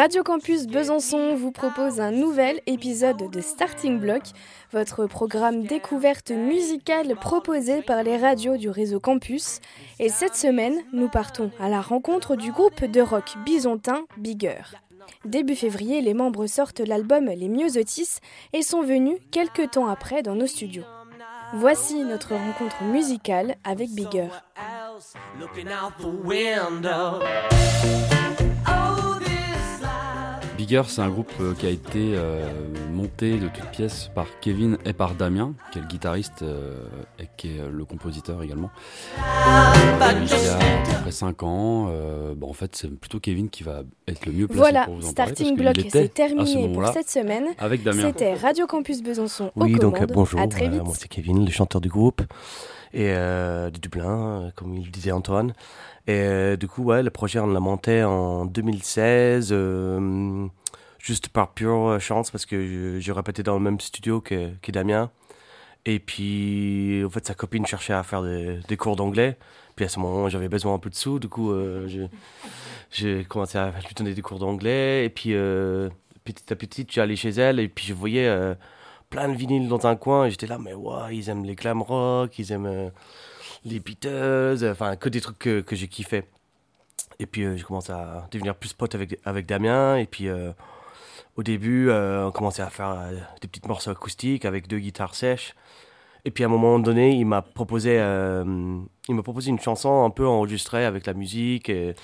Radio Campus Besançon vous propose un nouvel épisode de Starting Block, votre programme découverte musicale proposé par les radios du réseau Campus. Et cette semaine, nous partons à la rencontre du groupe de rock bisontin Bigger. Début février, les membres sortent l'album Les Myosotis et sont venus quelques temps après dans nos studios. Voici notre rencontre musicale avec Bigger. C'est un groupe euh, qui a été euh, monté de toutes pièces par Kevin et par Damien, qui est le guitariste euh, et qui est le compositeur également. il y a à peu près 5 ans. bon, en fait, c'est plutôt Kevin qui va être le mieux placé voilà, pour vous en Starting parler. Block, c'est terminé pour cette semaine. Avec Damien. C'était Radio Campus Besançon Oui, aux donc commandes. bonjour, À très vite. moi c'est Kevin, le chanteur du groupe et de Dublin, comme il disait Antoine. Et euh, du coup, ouais, le projet, on l'a monté en 2016, euh, juste par pure chance, parce que je, je répétais dans le même studio que, que Damien. Et puis, en fait, sa copine cherchait à faire des, des cours d'anglais. Puis à ce moment, j'avais besoin un peu de sous. Du coup, euh, j'ai commencé à lui donner des cours d'anglais. Et puis, euh, petit à petit, allé chez elle. Et puis, je voyais euh, plein de vinyles dans un coin. Et j'étais là, mais ouais, ils aiment les glam rock, ils aiment euh, les Beatles. Enfin, que des trucs que, que j'ai kiffé. Et puis, euh, j'ai commencé à devenir plus pote avec, avec Damien. Et puis, euh, au début, euh, on commençait à faire euh, des petits morceaux acoustiques avec deux guitares sèches. Et puis à un moment donné, il m'a proposé, euh, il m'a proposé une chanson un peu enregistrée avec la musique, et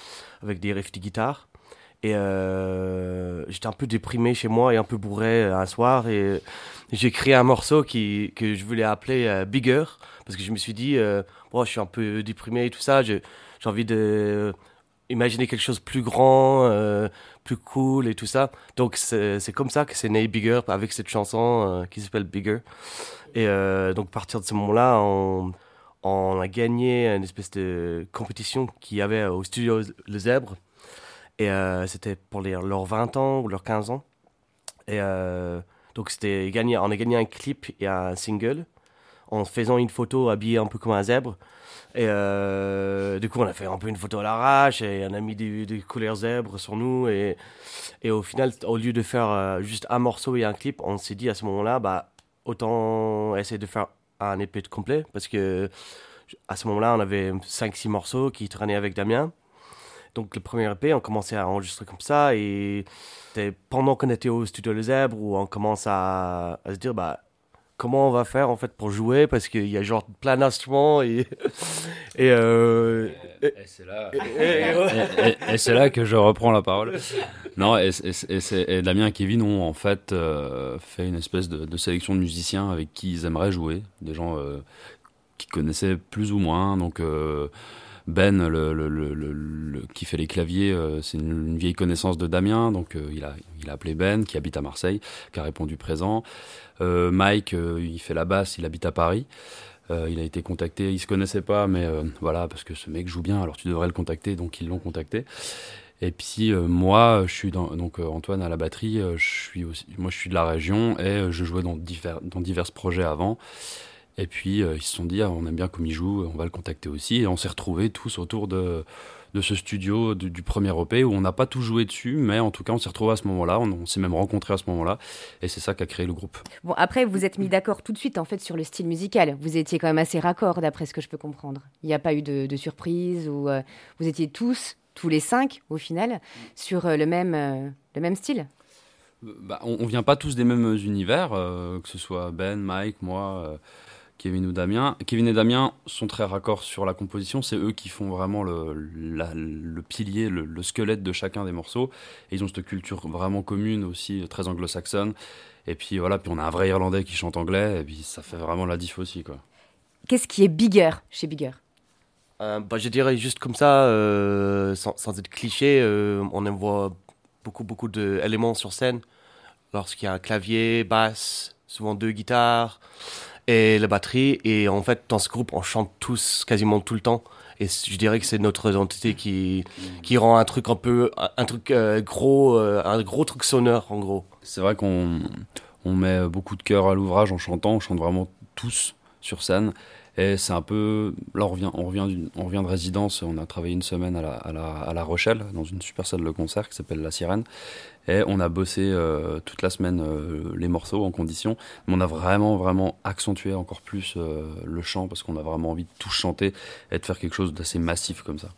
avec des riffs de guitare. Et j'étais un peu déprimé chez moi et un peu bourré un soir. Et j'ai créé un morceau qui, que je voulais appeler Bigger. Parce que je me suis dit, Bon, je suis un peu déprimé et tout ça. J'ai envie de imaginer quelque chose de plus grand, euh, plus cool et tout ça. Donc c'est comme ça que c'est né Bigger avec cette chanson euh, qui s'appelle Bigger. Et euh, donc à partir de ce moment-là, on, a gagné une espèce de compétition qu'il y avait au studio Le Zèbre. Et euh, c'était pour les, leurs 20 ans ou leurs 15 ans. Et donc gagné, on a gagné un clip et un single en faisant une photo habillée un peu comme un zèbre. Et euh, du coup, on a fait un peu une photo à l'arrache et on a mis des, couleurs zèbres sur nous. Et, au final, au lieu de faire euh, juste un morceau et un clip, on s'est dit à ce moment-là, bah, autant essayer de faire un EP de complet parce que à ce moment-là, on avait 5-6 morceaux qui traînaient avec Damien. Donc le premier EP, on commençait à enregistrer comme ça et pendant qu'on était au studio Le Zèbre où on commence à, à se dire bah comment on va faire en fait pour jouer parce qu'il y a genre plein d'instruments et et, euh, et- Et c'est là, et- et- et- et- et c'est là que je reprends la parole. Non, et, et- et c'est- et Damien et Kevin ont en fait euh, fait une espèce de, de sélection de musiciens avec qui ils aimeraient jouer, des gens euh, qui connaissaient plus ou moins. Donc euh, Ben, le, le- le- qui fait les claviers, euh, c'est une, vieille connaissance de Damien, donc euh, il, a, il a appelé Ben, qui habite à Marseille, qui a répondu présent. Euh, Mike, il fait la basse, il habite à Paris. Euh, il a été contacté, il se connaissait pas, mais voilà, parce que ce mec joue bien, alors tu devrais le contacter, donc ils l'ont contacté. Et puis moi, je suis donc Antoine à la batterie, je suis aussi, moi je suis de la région et je jouais dans divers, dans divers projets avant. Et puis euh, ils se sont dit, ah, on aime bien comme il joue, on va le contacter aussi. Et on s'est retrouvés tous autour de, de ce studio du, du premier EP où on n'a pas tout joué dessus, mais en tout cas on s'est retrouvés à ce moment-là, on, on s'est même rencontrés à ce moment-là, et c'est ça qui a créé le groupe. Bon, après, vous êtes mis d'accord tout de suite en fait sur le style musical. Vous étiez quand même assez raccord d'après ce que je peux comprendre. Il n'y a pas eu de, de surprise ou euh, vous étiez tous, tous les cinq au final, sur euh, le même, euh, le même style? Bah, on, on vient pas tous des mêmes univers, que ce soit Ben, Mike, moi, Kevin ou Damien. Kevin et Damien sont très raccords sur la composition, c'est eux qui font vraiment le, la- le pilier, le, le squelette de chacun des morceaux. Et ils ont cette culture vraiment commune aussi, très anglo-saxonne. Et puis voilà, puis on a un vrai Irlandais qui chante anglais, et puis ça fait vraiment la diff aussi, quoi. Qu'est-ce qui est bigger chez Bigger? Euh, bah, je dirais juste comme ça, euh, sans, sans être cliché, euh, on voit beaucoup, beaucoup d'éléments sur scène. Lorsqu'il y a un clavier, basse, souvent deux guitares et la batterie. Et en fait, dans ce groupe, on chante tous quasiment tout le temps. Et je dirais que c'est notre identité qui, qui rend un truc un peu, un truc euh, gros, euh, un gros truc sonore en gros. C'est vrai qu'on on met beaucoup de cœur à l'ouvrage en chantant, on chante vraiment tous sur scène. Et c'est un peu. Là, on revient, on, revient on revient de résidence. On a travaillé une semaine à la, à la, à la Rochelle, dans une super salle de concert qui s'appelle La Sirène. Et on a bossé euh, toute la semaine euh, les morceaux en condition. Mais on a vraiment, vraiment accentué encore plus euh, le chant parce qu'on a vraiment envie de tout chanter et de faire quelque chose d'assez massif comme ça.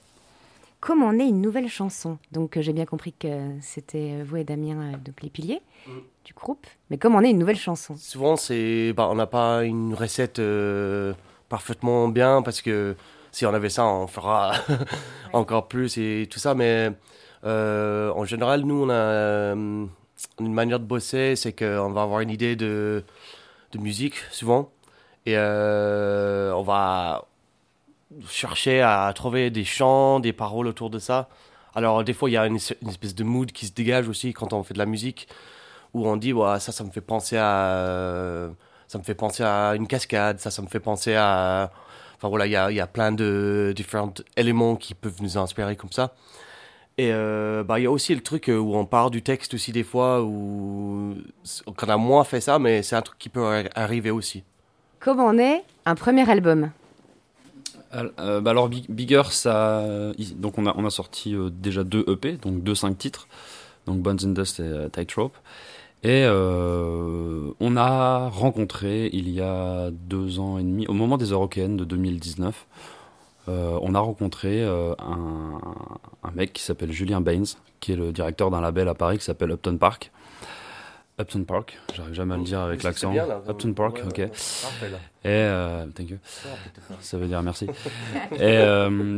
Comment naît une nouvelle chanson Donc j'ai bien compris que c'était vous et Damien, donc les piliers mm. du groupe. Mais comment naît une nouvelle chanson Souvent, c'est, bah, on n'a pas une recette parfaitement bien parce que si on avait ça, on fera encore plus et tout ça. Mais euh, en général, nous, on a euh, une manière de bosser, c'est qu'on va avoir une idée de, de musique souvent et euh, on va chercher à trouver des chants, des paroles autour de ça. Alors des fois, il y a une, espèce de mood qui se dégage aussi quand on fait de la musique où on dit ouais, ça, ça me fait penser à ça me fait penser à une cascade, ça, ça me fait penser à... Enfin voilà, il y a, y a, plein de différents éléments qui peuvent nous inspirer comme ça. Et euh, bah, il y a aussi le truc où on part du texte aussi des fois, où on a moins fait ça, mais c'est un truc qui peut arriver aussi. Comment on est un premier album? Euh, bah alors Bigger, ça, donc on a, on a sorti euh, déjà deux EP, donc deux cinq titres, donc Bones and Dust et Tightrope. Et euh, on a rencontré il y a deux ans et demi, au moment des Eurocaines de 2019, euh, on a rencontré euh, un, un, mec qui s'appelle Julien Baines, qui est le directeur d'un label à Paris qui s'appelle Upton Park. Upton Park, j'arrive jamais à le dire avec l'accent. Upton Park, ok. et thank you. Ça veut dire merci. et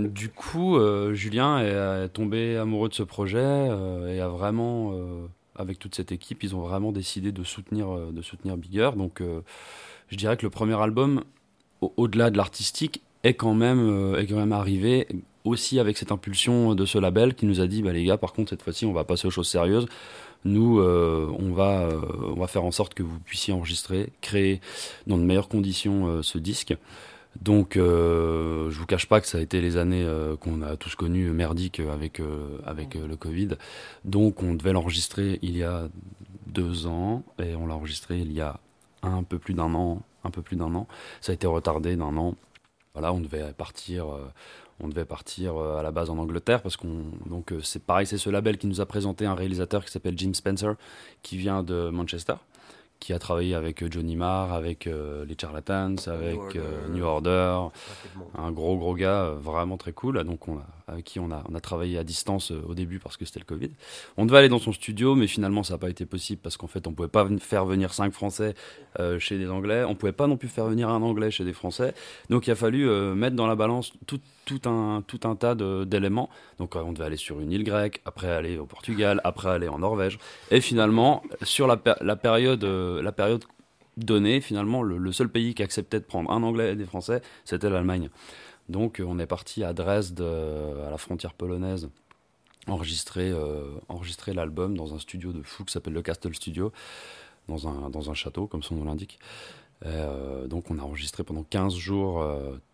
du coup, Julien est, est, tombé amoureux de ce projet et a vraiment avec toute cette équipe, ils ont vraiment décidé de soutenir, euh, de soutenir Bigger. Donc, euh, je dirais que le premier album, au-delà de l'artistique, est quand même euh, est quand même arrivé aussi avec cette impulsion de ce label qui nous a dit bah les gars par contre cette fois-ci on va passer aux choses sérieuses nous on va on va faire en sorte que vous puissiez enregistrer créer dans de meilleures conditions ce disque donc, euh, je vous cache pas que ça a été les années euh, qu'on a tous connues merdiques avec euh, avec le Covid. Donc, on devait l'enregistrer il y a deux ans et on l'a enregistré il y a un peu plus d'un an, un peu plus d'un an. Ça a été retardé d'un an. Voilà, on devait partir. on devait partir à la base en Angleterre parce qu'on donc c'est pareil, c'est ce label qui nous a présenté un réalisateur qui s'appelle Jim Spencer, qui vient de Manchester qui a travaillé avec euh, Johnny Marr, avec euh, les Charlatans, avec New Order, euh, un gros gros gars vraiment très cool, donc on avec qui on a, travaillé à distance au début parce que c'était le Covid. On devait aller dans son studio, mais finalement ça n'a pas été possible parce qu'en fait on pouvait pas faire venir cinq Français chez des Anglais, on pouvait pas non plus faire venir un Anglais chez des Français, donc il a fallu mettre dans la balance tout, un, tas d'éléments. Donc on devait aller sur une île grecque, après aller au Portugal, après aller en Norvège, et finalement sur euh, la période donnée, finalement, le, seul pays qui acceptait de prendre un Anglais et des Français, c'était l'Allemagne. Donc on est parti à Dresde, euh, à la frontière polonaise, enregistrer, euh, enregistrer l'album dans un studio de fou qui s'appelle le Castle Studio, dans un, dans un château, comme son nom l'indique. donc on a enregistré pendant 15 jours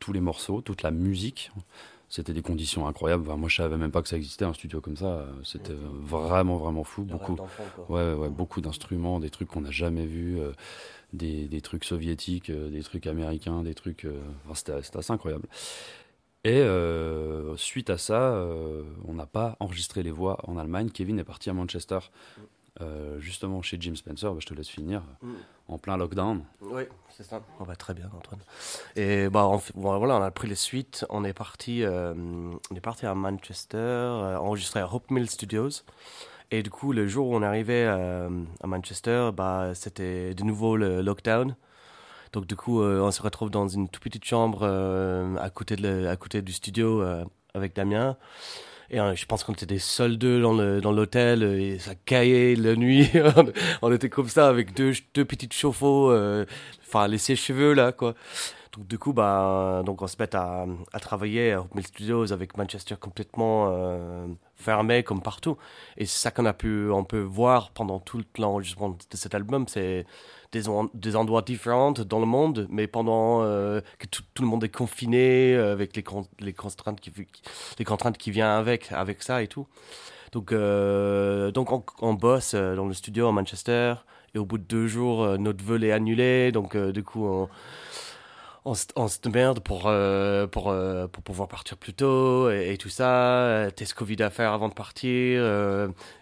tous les morceaux, toute la musique. C'était des conditions incroyables. moi, je savais même pas que ça existait un studio comme ça. C'était vraiment, vraiment fou. Beaucoup, ouais, ouais, beaucoup d'instruments, des trucs qu'on n'a jamais vus, euh, des, des, trucs soviétiques, euh, des trucs américains, des trucs. Euh, c'était assez incroyable. Et suite à ça, on n'a pas enregistré les voix en Allemagne. Kevin est parti à Manchester. Justement chez Jim Spencer, bah, je te laisse finir, mm. en plein lockdown. Oui, c'est ça. On va très bien, Antoine. Et bah, on, voilà, on a pris les suites. On est parti, euh, on est parti à Manchester, euh, enregistré à Hope Mill Studios. Et du coup, le jour où on arrivé euh, à Manchester, bah, c'était de nouveau le lockdown. Donc du coup, on se retrouve dans une toute petite chambre à, côté de à côté du studio avec Damien. Et je pense qu'on était des seuls deux dans l'hôtel et ça caillait la nuit. on était comme ça avec deux, deux petites chauffe-eau enfin les sèche-cheveux là quoi. Donc du coup bah donc on se met à, travailler à Mill Studios avec Manchester complètement euh, fermé comme partout. Et c'est ça qu'on a pu on peut voir pendant tout l'enregistrement de cet album. C'est des, des endroits différents dans le monde mais pendant euh, que tout, le monde est confiné euh, avec les, contraintes qui viennent avec avec ça et tout. Donc donc on, bosse dans le studio à Manchester. Et au bout de deux jours, notre vol est annulé. Donc, du coup, on, on, on se merde pour, euh, pour, euh, pour pouvoir partir plus tôt et, tout ça, euh, test Covid à faire avant de partir.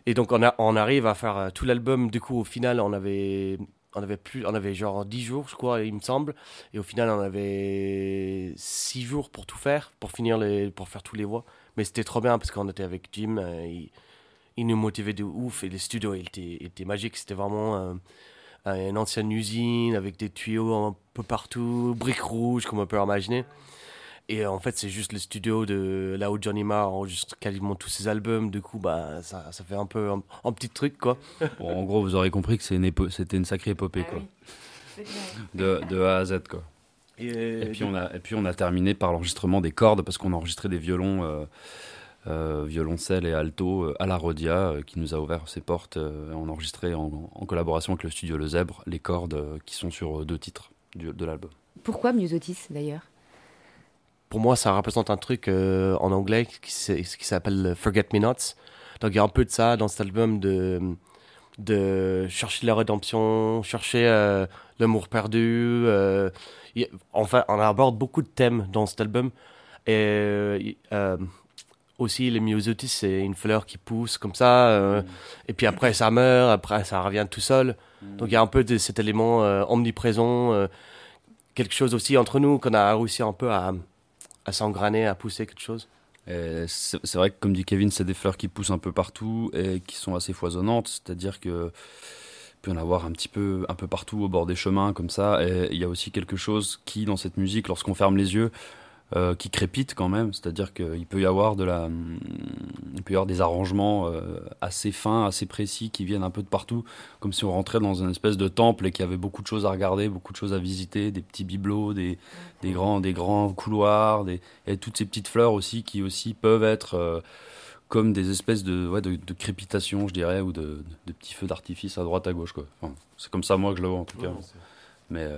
et donc on, a, on arrive à faire tout l'album. Du coup, au final, on avait, on avait, plus, on avait genre 10 jours, je crois, il me semble. Et au final, on avait 6 jours pour tout faire, pour finir les, pour faire tous les voix. Mais c'était trop bien parce qu'on était avec Jim. il, nous motivait de ouf et les studios il était, était magique. C'était vraiment une ancienne usine avec des tuyaux un peu partout, briques rouges comme on peut imaginer. Et euh, en fait, c'est juste le studio de là où Johnny Marr enregistre quasiment tous ses albums. Du coup, bah, ça, ça fait un peu un, un petit truc, quoi. Bon, en gros, vous aurez compris que c'est une c'était une sacrée épopée, quoi. De, de A à Z, quoi. Et, Et puis, on a, et puis on a terminé par l'enregistrement des cordes parce qu'on a enregistré des violons, euh, euh, violoncelle et alto euh, à la Rodia euh, qui nous a ouvert ses portes. euh, on a enregistré en, en collaboration avec le studio Le Zèbre les cordes euh, qui sont sur deux titres du- de l'album. Pourquoi Myosotis d'ailleurs? Pour moi, ça représente un truc euh, en anglais qui, s'appelle Forget Me Nots. Donc il y a un peu de ça dans cet album de, de chercher la rédemption, chercher euh, l'amour perdu. euh, y- enfin, on aborde beaucoup de thèmes dans cet album. Et euh, y- euh, aussi, les myosotis, c'est une fleur qui pousse comme ça. euh, Et puis après, ça meurt, après, ça revient tout seul. Donc il y a un peu de cet élément euh, omniprésent. euh, quelque chose aussi entre nous qu'on a réussi un peu à, à s'engraner, à pousser quelque chose. C'est vrai que, comme dit Kevin, c'est des fleurs qui poussent un peu partout et qui sont assez foisonnantes. C'est-à-dire que peut y en avoir un petit peu, un peu partout au bord des chemins, comme ça. Et il y a aussi quelque chose qui, dans cette musique, lorsqu'on ferme les yeux, euh, qui crépite quand même. C'est-à-dire qu'il peut y avoir de la, il peut y avoir des arrangements euh, assez fins, assez précis, qui viennent un peu de partout, comme si on rentrait dans une espèce de temple et qu'il y avait beaucoup de choses à regarder, beaucoup de choses à visiter, des petits bibelots, des, des grands, des grands couloirs, des, et toutes ces petites fleurs aussi qui aussi peuvent être euh, comme des espèces de, ouais, de, de crépitation, je dirais, ou de, de petits feux d'artifice à droite à gauche. Quoi. Enfin, c'est comme ça moi que je le vois en tout cas. Mais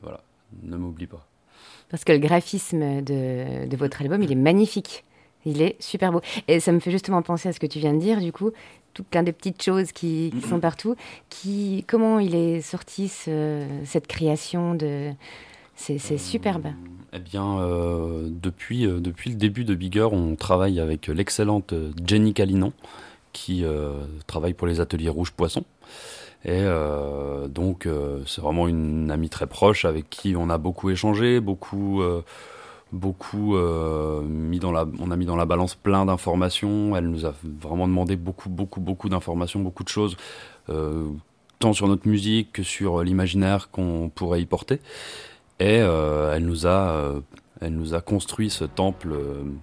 voilà, ne m'oublie pas. Parce que le graphisme de, de votre album, il est magnifique. Il est super beau. Et ça me fait justement penser à ce que tu viens de dire, du coup, tout plein de petites choses qui, qui sont partout. Qui, comment il est sorti ce- cette création de... C'est c'est superbe. Eh bien, euh, depuis, euh, depuis le début de Bigger, on travaille avec l'excellente euh, Jenny Calinon, qui euh, travaille pour les ateliers Rouge Poisson. Et euh, donc, euh, c'est vraiment une amie très proche avec qui on a beaucoup échangé, beaucoup, euh, beaucoup mis dans la, on a mis dans la balance plein d'informations. Elle nous a vraiment demandé beaucoup, beaucoup, beaucoup d'informations, beaucoup de choses, tant sur notre musique que sur l'imaginaire qu'on pourrait y porter. Et elle nous a, elle nous a construit ce temple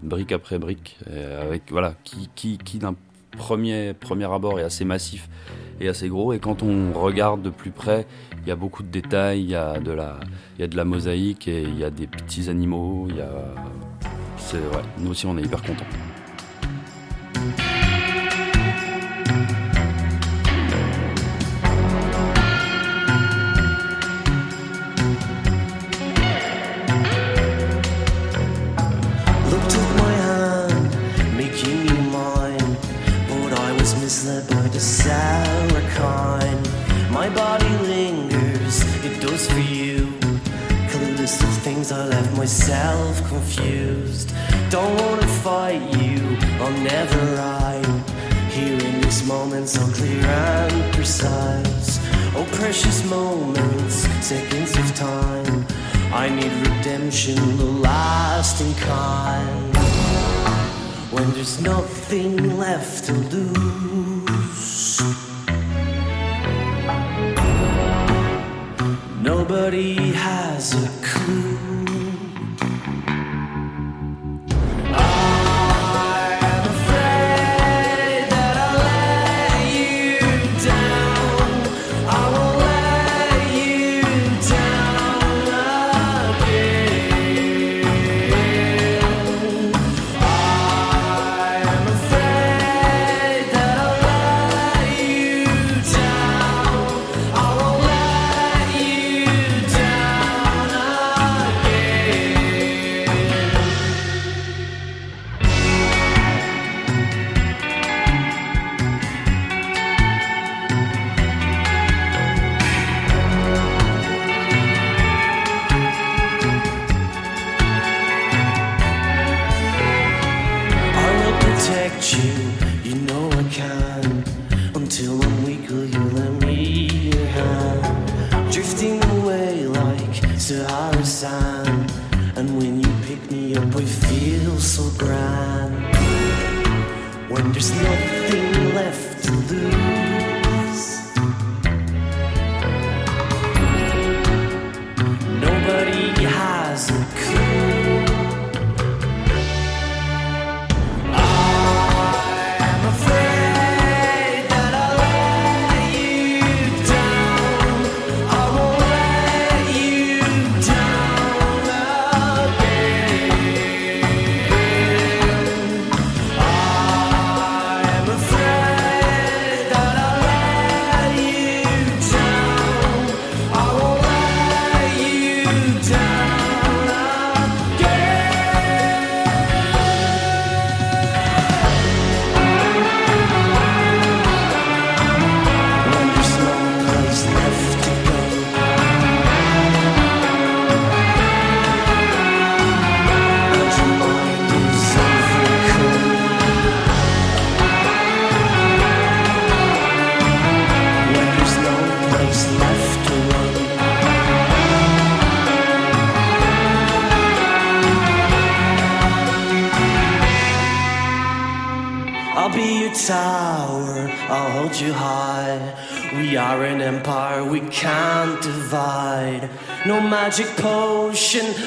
brique après brique, avec voilà, qui, qui, qui premier, abord est assez massif et assez gros. Et quand on regarde de plus près, il y a beaucoup de détails, il y a de la, mosaïque et il y a des petits animaux. Il y a, c'est nous aussi on est hyper contents. So clear and precise. Oh, precious moments, seconds of time. I need redemption, the lasting kind. When there's nothing left to lose. You, you know I can. Until I'm weak, will you lend me your hand? Drifting away like Sahara sand. And when you pick me up, I feel so grand. When there's nothing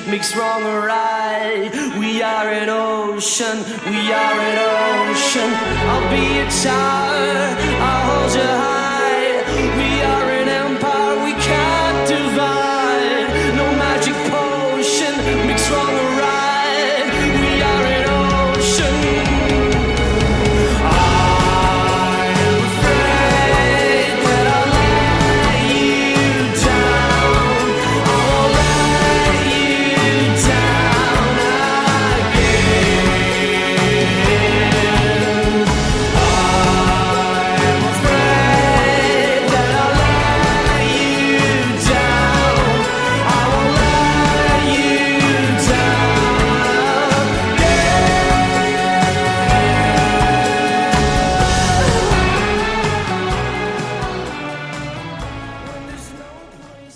makes wrong or right. We are an ocean, we are an ocean. I'll be your tower, I'll hold you high.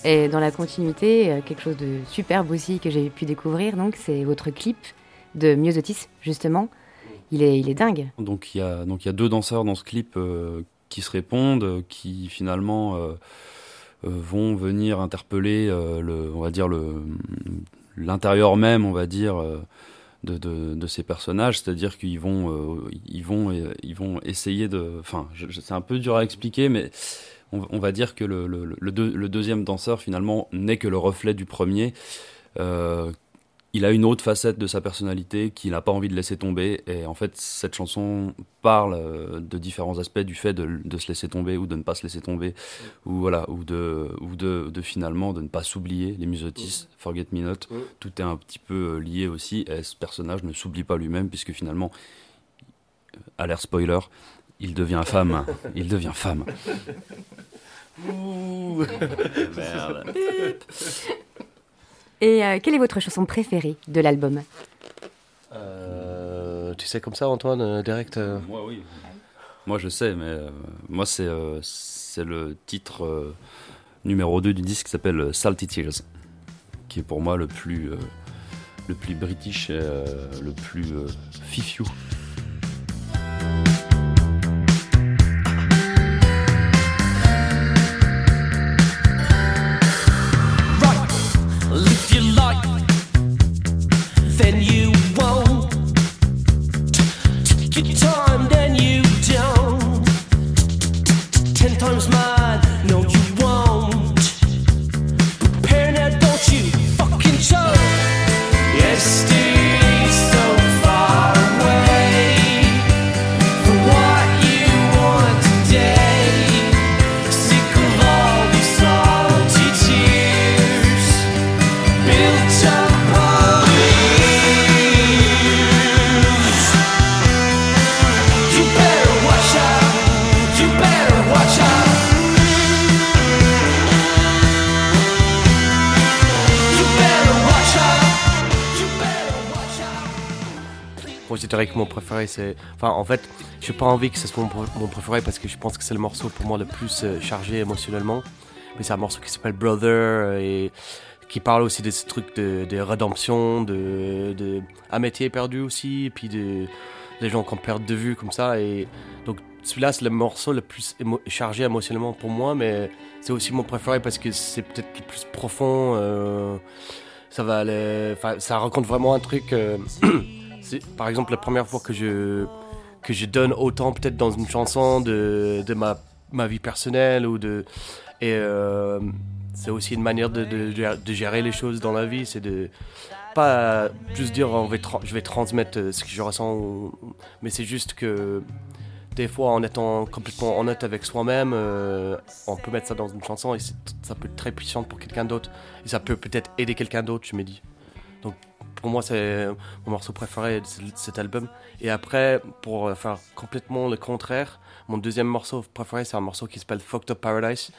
Et dans la continuité, euh, quelque chose de superbe aussi que j'ai pu découvrir, donc c'est votre clip de Myosotis, justement. Il est, il est dingue. Donc il y a y a deux danseurs dans ce clip euh, qui se répondent, euh, qui finalement vont venir interpeller le, on va dire l'intérieur même, on va dire. de, de, de ces personnages, c'est-à-dire qu'ils vont, ils vont, ils vont essayer de, enfin, c'est un peu dur à expliquer, mais on, on va dire que le, le, le, deux- le deuxième danseur finalement n'est que le reflet du premier. Euh, il a une autre facette de sa personnalité qu'il n'a pas envie de laisser tomber. Et en fait, cette chanson parle euh, de différents aspects du fait de, de se laisser tomber ou de ne pas se laisser tomber, ou voilà, ou de, ou de, de finalement de ne pas s'oublier. Les musotis, Forget Me Not, tout est un petit peu euh, lié aussi. Et ce personnage ne s'oublie pas lui-même puisque finalement, à l'air spoiler, il devient femme. il devient femme. Merde. Et euh, quelle est votre chanson préférée de l'album? Euh, tu sais comme ça, Antoine, euh, direct euh, Moi, oui. Moi, je sais, mais euh, moi, c'est euh, c'est le titre euh, numéro 2 du disque qui s'appelle Salty Tears, qui est pour moi le plus, euh, le plus british, et, euh, le plus euh, fifiou. sometimes mad. No dirais que mon préféré, c'est. Enfin, en fait, j'ai pas envie que ce soit mon, pr- mon préféré parce que je pense que c'est le morceau pour moi le plus euh, chargé émotionnellement. Mais c'est un morceau qui s'appelle Brother et qui parle aussi de ce truc de, de rédemption, de, de amitié perdue aussi, et puis de les gens qu'on perd de vue comme ça. Et donc, celui-là, c'est le morceau le plus chargé émotionnellement pour moi, mais c'est aussi mon préféré parce que c'est peut-être le plus profond. euh, ça va, aller- ça raconte vraiment un truc. euh, c'est par exemple la première fois que je que je donne autant peut-être dans une chanson de, de ma, ma vie personnelle ou de et euh, c'est aussi une manière de, de, gérer les choses dans la vie c'est de pas juste dire on va je vais transmettre euh, ce que je ressens mais c'est juste que des fois en étant complètement honnête avec soi-même euh, on peut mettre ça dans une chanson et ça peut être très puissant pour quelqu'un d'autre. Et ça peut peut-être aider quelqu'un d'autre je me dis pour moi c'est mon morceau préféré de ce- cet album. Et après pour euh, faire complètement le contraire mon deuxième morceau préféré c'est un morceau qui s'appelle Fucked Up Paradise.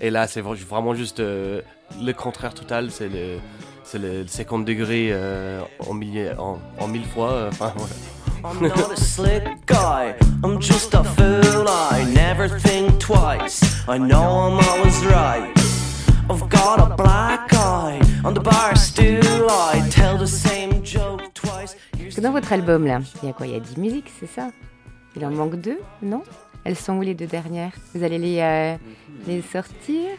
Et là c'est vra- vraiment juste euh, le contraire total. C'est le le 50 degrés euh, en, milliers, en, en mille fois enfin I'm not a slick guy, I'm just a fool. I never think twice, I know I'm always right. I've got a black on the bar stool. I tell the same joke twice. Parce que dans votre album, là, il y a quoi? Il y a 10 musiques, c'est ça? Il en manque deux, non? Elles sont où les deux dernières? Vous allez les, euh, les sortir?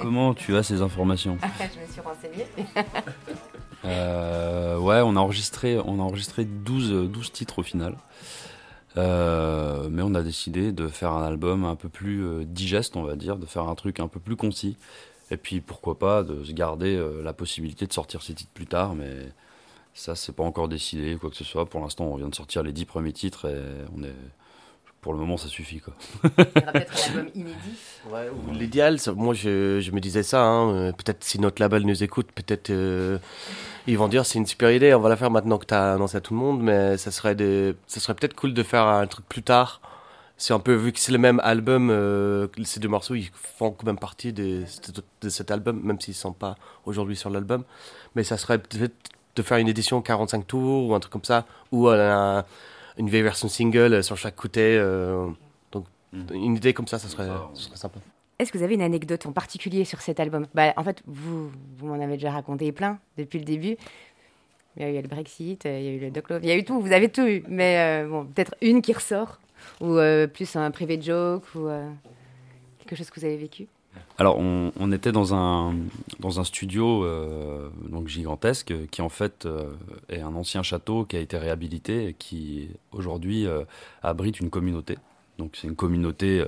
Comment tu as ces informations? Je me suis renseignée. Euh, ouais, on a enregistré, on a enregistré 12, euh, 12 titres au final. Euh, mais on a décidé de faire un album un peu plus digeste, on va dire, de faire un truc un peu plus concis. Et puis pourquoi pas de se garder euh, la possibilité de sortir ces titres plus tard, mais ça c'est pas encore décidé, quoi que ce soit. Pour l'instant, on vient de sortir les 10 premiers titres et on est, pour le moment, ça suffit quoi. Il y aura peut-être un album inédit. Ouais, ou L'idéal, moi je, je me disais ça, hein, euh, peut-être si notre label nous écoute, peut-être euh, ils vont dire c'est une super idée, on va la faire maintenant que tu as annoncé à tout le monde, mais ça serait, de, ça serait peut-être cool de faire un truc plus tard. C'est un peu, vu que c'est le même album, euh, ces deux morceaux, ils font quand même partie de, de cet album, même s'ils ne sont pas aujourd'hui sur l'album. Mais ça serait peut-être de faire une édition 45 tours ou un truc comme ça, ou un- une vieille version single sur chaque côté. euh, donc une idée comme ça, ça serait, ça serait sympa. Est-ce que vous avez une anecdote en particulier sur cet album? Bah, En fait, vous, vous m'en avez déjà raconté plein depuis le début. Il y a eu le Brexit, il y a eu le Doc Love, il y a eu tout, vous avez tout eu. Mais euh, bon, peut-être une qui ressort, ou euh, plus un privé joke, ou euh, quelque chose que vous avez vécu? Alors, on, on était dans un, dans un studio euh, donc gigantesque qui, en fait, euh, est un ancien château qui a été réhabilité et qui, aujourd'hui, euh, abrite une communauté. Donc, c'est une communauté. euh,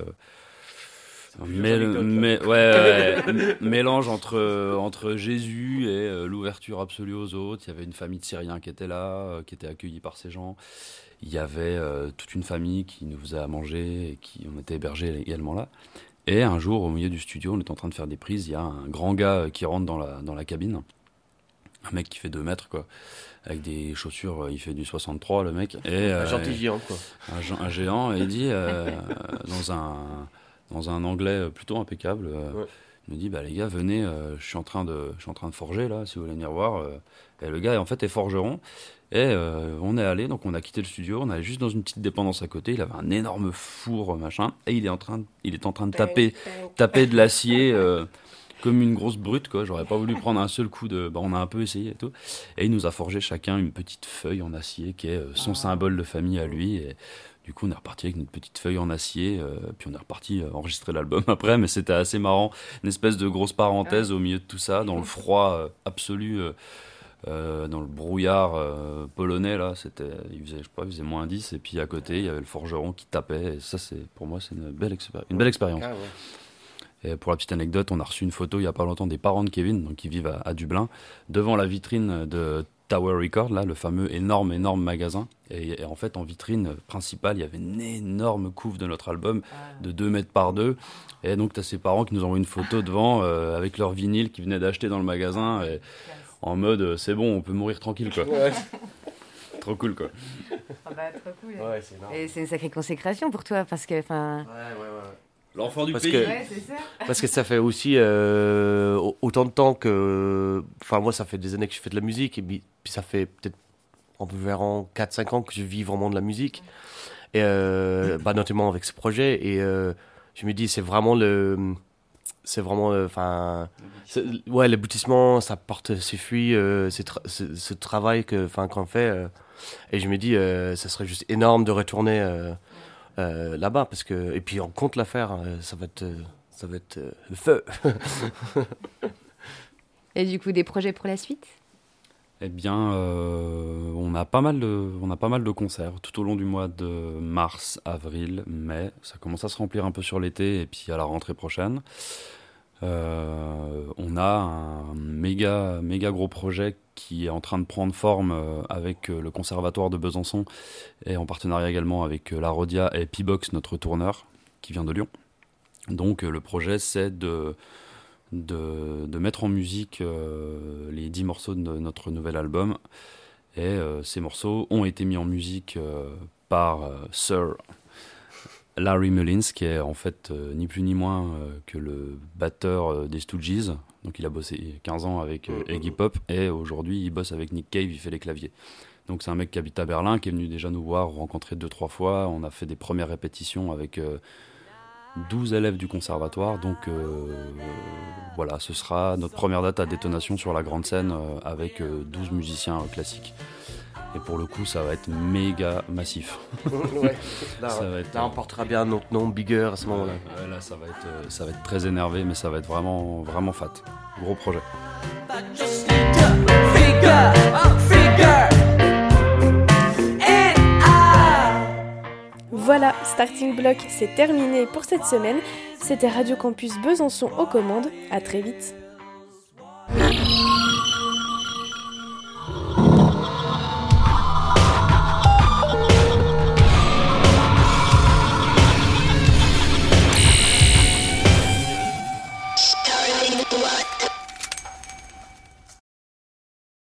mêle- mais- ouais, ouais, m- mélange entre, entre Jésus et euh, l'ouverture absolue aux autres. Il y avait une famille de Syriens qui était là, euh, qui était accueillie par ces gens. Il y avait euh, toute une famille qui nous faisait à manger et qui on était hébergés également là. Et un jour, au milieu du studio, on est en train de faire des prises. Il y a un grand gars euh, qui rentre dans la, dans la cabine. Un mec qui fait 2 mètres, quoi. Avec des chaussures, euh, il fait du 63, le mec. Et, Un gentil géant, quoi. un, géant, et il dit, euh, dans, un, dans un anglais plutôt impeccable, Ouais. Il me dit, bah les gars, venez, euh, je, suis en train de, je suis en train de forger, là, si vous voulez venir voir. euh. Et le gars, en fait, est forgeron. Et euh, on est allé, donc on a quitté le studio, on allait juste dans une petite dépendance à côté. Il avait un énorme four, machin, et il est en train de, il est en train de taper, taper de l'acier comme une grosse brute, quoi. J'aurais pas voulu prendre un seul coup de. Bah, on a un peu essayé et tout. Et il nous a forgé chacun une petite feuille en acier qui est son symbole de famille à lui. Et du coup, on est reparti avec notre petite feuille en acier, euh, puis on est reparti euh, enregistrer l'album après. Mais c'était assez marrant, une espèce de grosse parenthèse au milieu de tout ça, dans le froid euh, absolu. euh, dans le brouillard polonais là, c'était, il faisait, je sais pas, il faisait moins 10 et puis à côté il y avait le forgeron qui tapait et ça c'est, pour moi c'est une belle, expéri- une belle expérience. Ah, ouais. Et pour la petite anecdote, on a reçu une photo il y a pas longtemps des parents de Kevin, donc qui vivent à, à Dublin, devant la vitrine de Tower Record, là, le fameux énorme, énorme magasin. Et, et en fait, en vitrine principale, il y avait une énorme couve de notre album de 2 mètres par 2. Et donc, tu as ces parents qui nous envoient une photo devant euh, avec leur vinyle qu'ils venaient d'acheter dans le magasin. Et, en mode, euh, c'est bon, on peut mourir tranquille, quoi. Trop cool, quoi. Ouais, c'est marrant. Et c'est une sacrée consécration pour toi, parce que, enfin... Ouais, ouais, ouais. L'enfant du Parce pays. que- ça. Parce que ça fait aussi euh, au- autant de temps que. Enfin, moi, ça fait des années que je fais de la musique, et puis, ça fait peut-être environ 4-5 ans que je vis vraiment de la musique. Et euh, bah, notamment avec ce projet. Et euh, je me dis, c'est vraiment le. C'est vraiment. Enfin. ouais, l'aboutissement, ça porte ses fruits, euh, ce travail que, enfin, qu'on fait. euh, et je me dis, euh, ça serait juste énorme de retourner euh, là-bas. Parce que, et puis, on compte la faire. euh, ça va être, euh, ça va être euh, le feu. Et du coup, des projets pour la suite? Eh bien, euh, on, a pas mal de, on a pas mal de concerts tout au long du mois de mars, avril, mai. Ça commence à se remplir un peu sur l'été et puis à la rentrée prochaine. Euh, on a un méga, méga gros projet qui est en train de prendre forme euh, avec euh, le Conservatoire de Besançon et en partenariat également avec la Rodia et P-Box, notre tourneur, qui vient de Lyon. Donc le projet, c'est de, de, mettre en musique les 10 morceaux de notre nouvel album. Et ces morceaux ont été mis en musique par Sir Larry Mullins, qui est en fait euh, ni plus ni moins euh, que le batteur euh, des Stooges. Donc il a bossé 15 ans avec Iggy Pop et aujourd'hui il bosse avec Nick Cave, il fait les claviers. Donc c'est un mec qui habite à Berlin, qui est venu déjà nous voir, rencontrer deux, trois fois. On a fait des premières répétitions avec euh, 12 élèves du conservatoire. Donc voilà, ce sera notre première date à détonation sur la grande scène avec euh, 12 musiciens classiques. Et pour le coup, ça va être méga massif. ouais. Là, Ça va être, là, on euh, portera bien notre nom, Bigger, à ce moment-là. Ouais, là, ça va, être, euh, ça va être très énervé, mais ça va être vraiment, vraiment fat. Gros projet. Out. Voilà, Starting Block, c'est terminé pour cette semaine. C'était Radio Campus Besançon aux commandes. À très vite.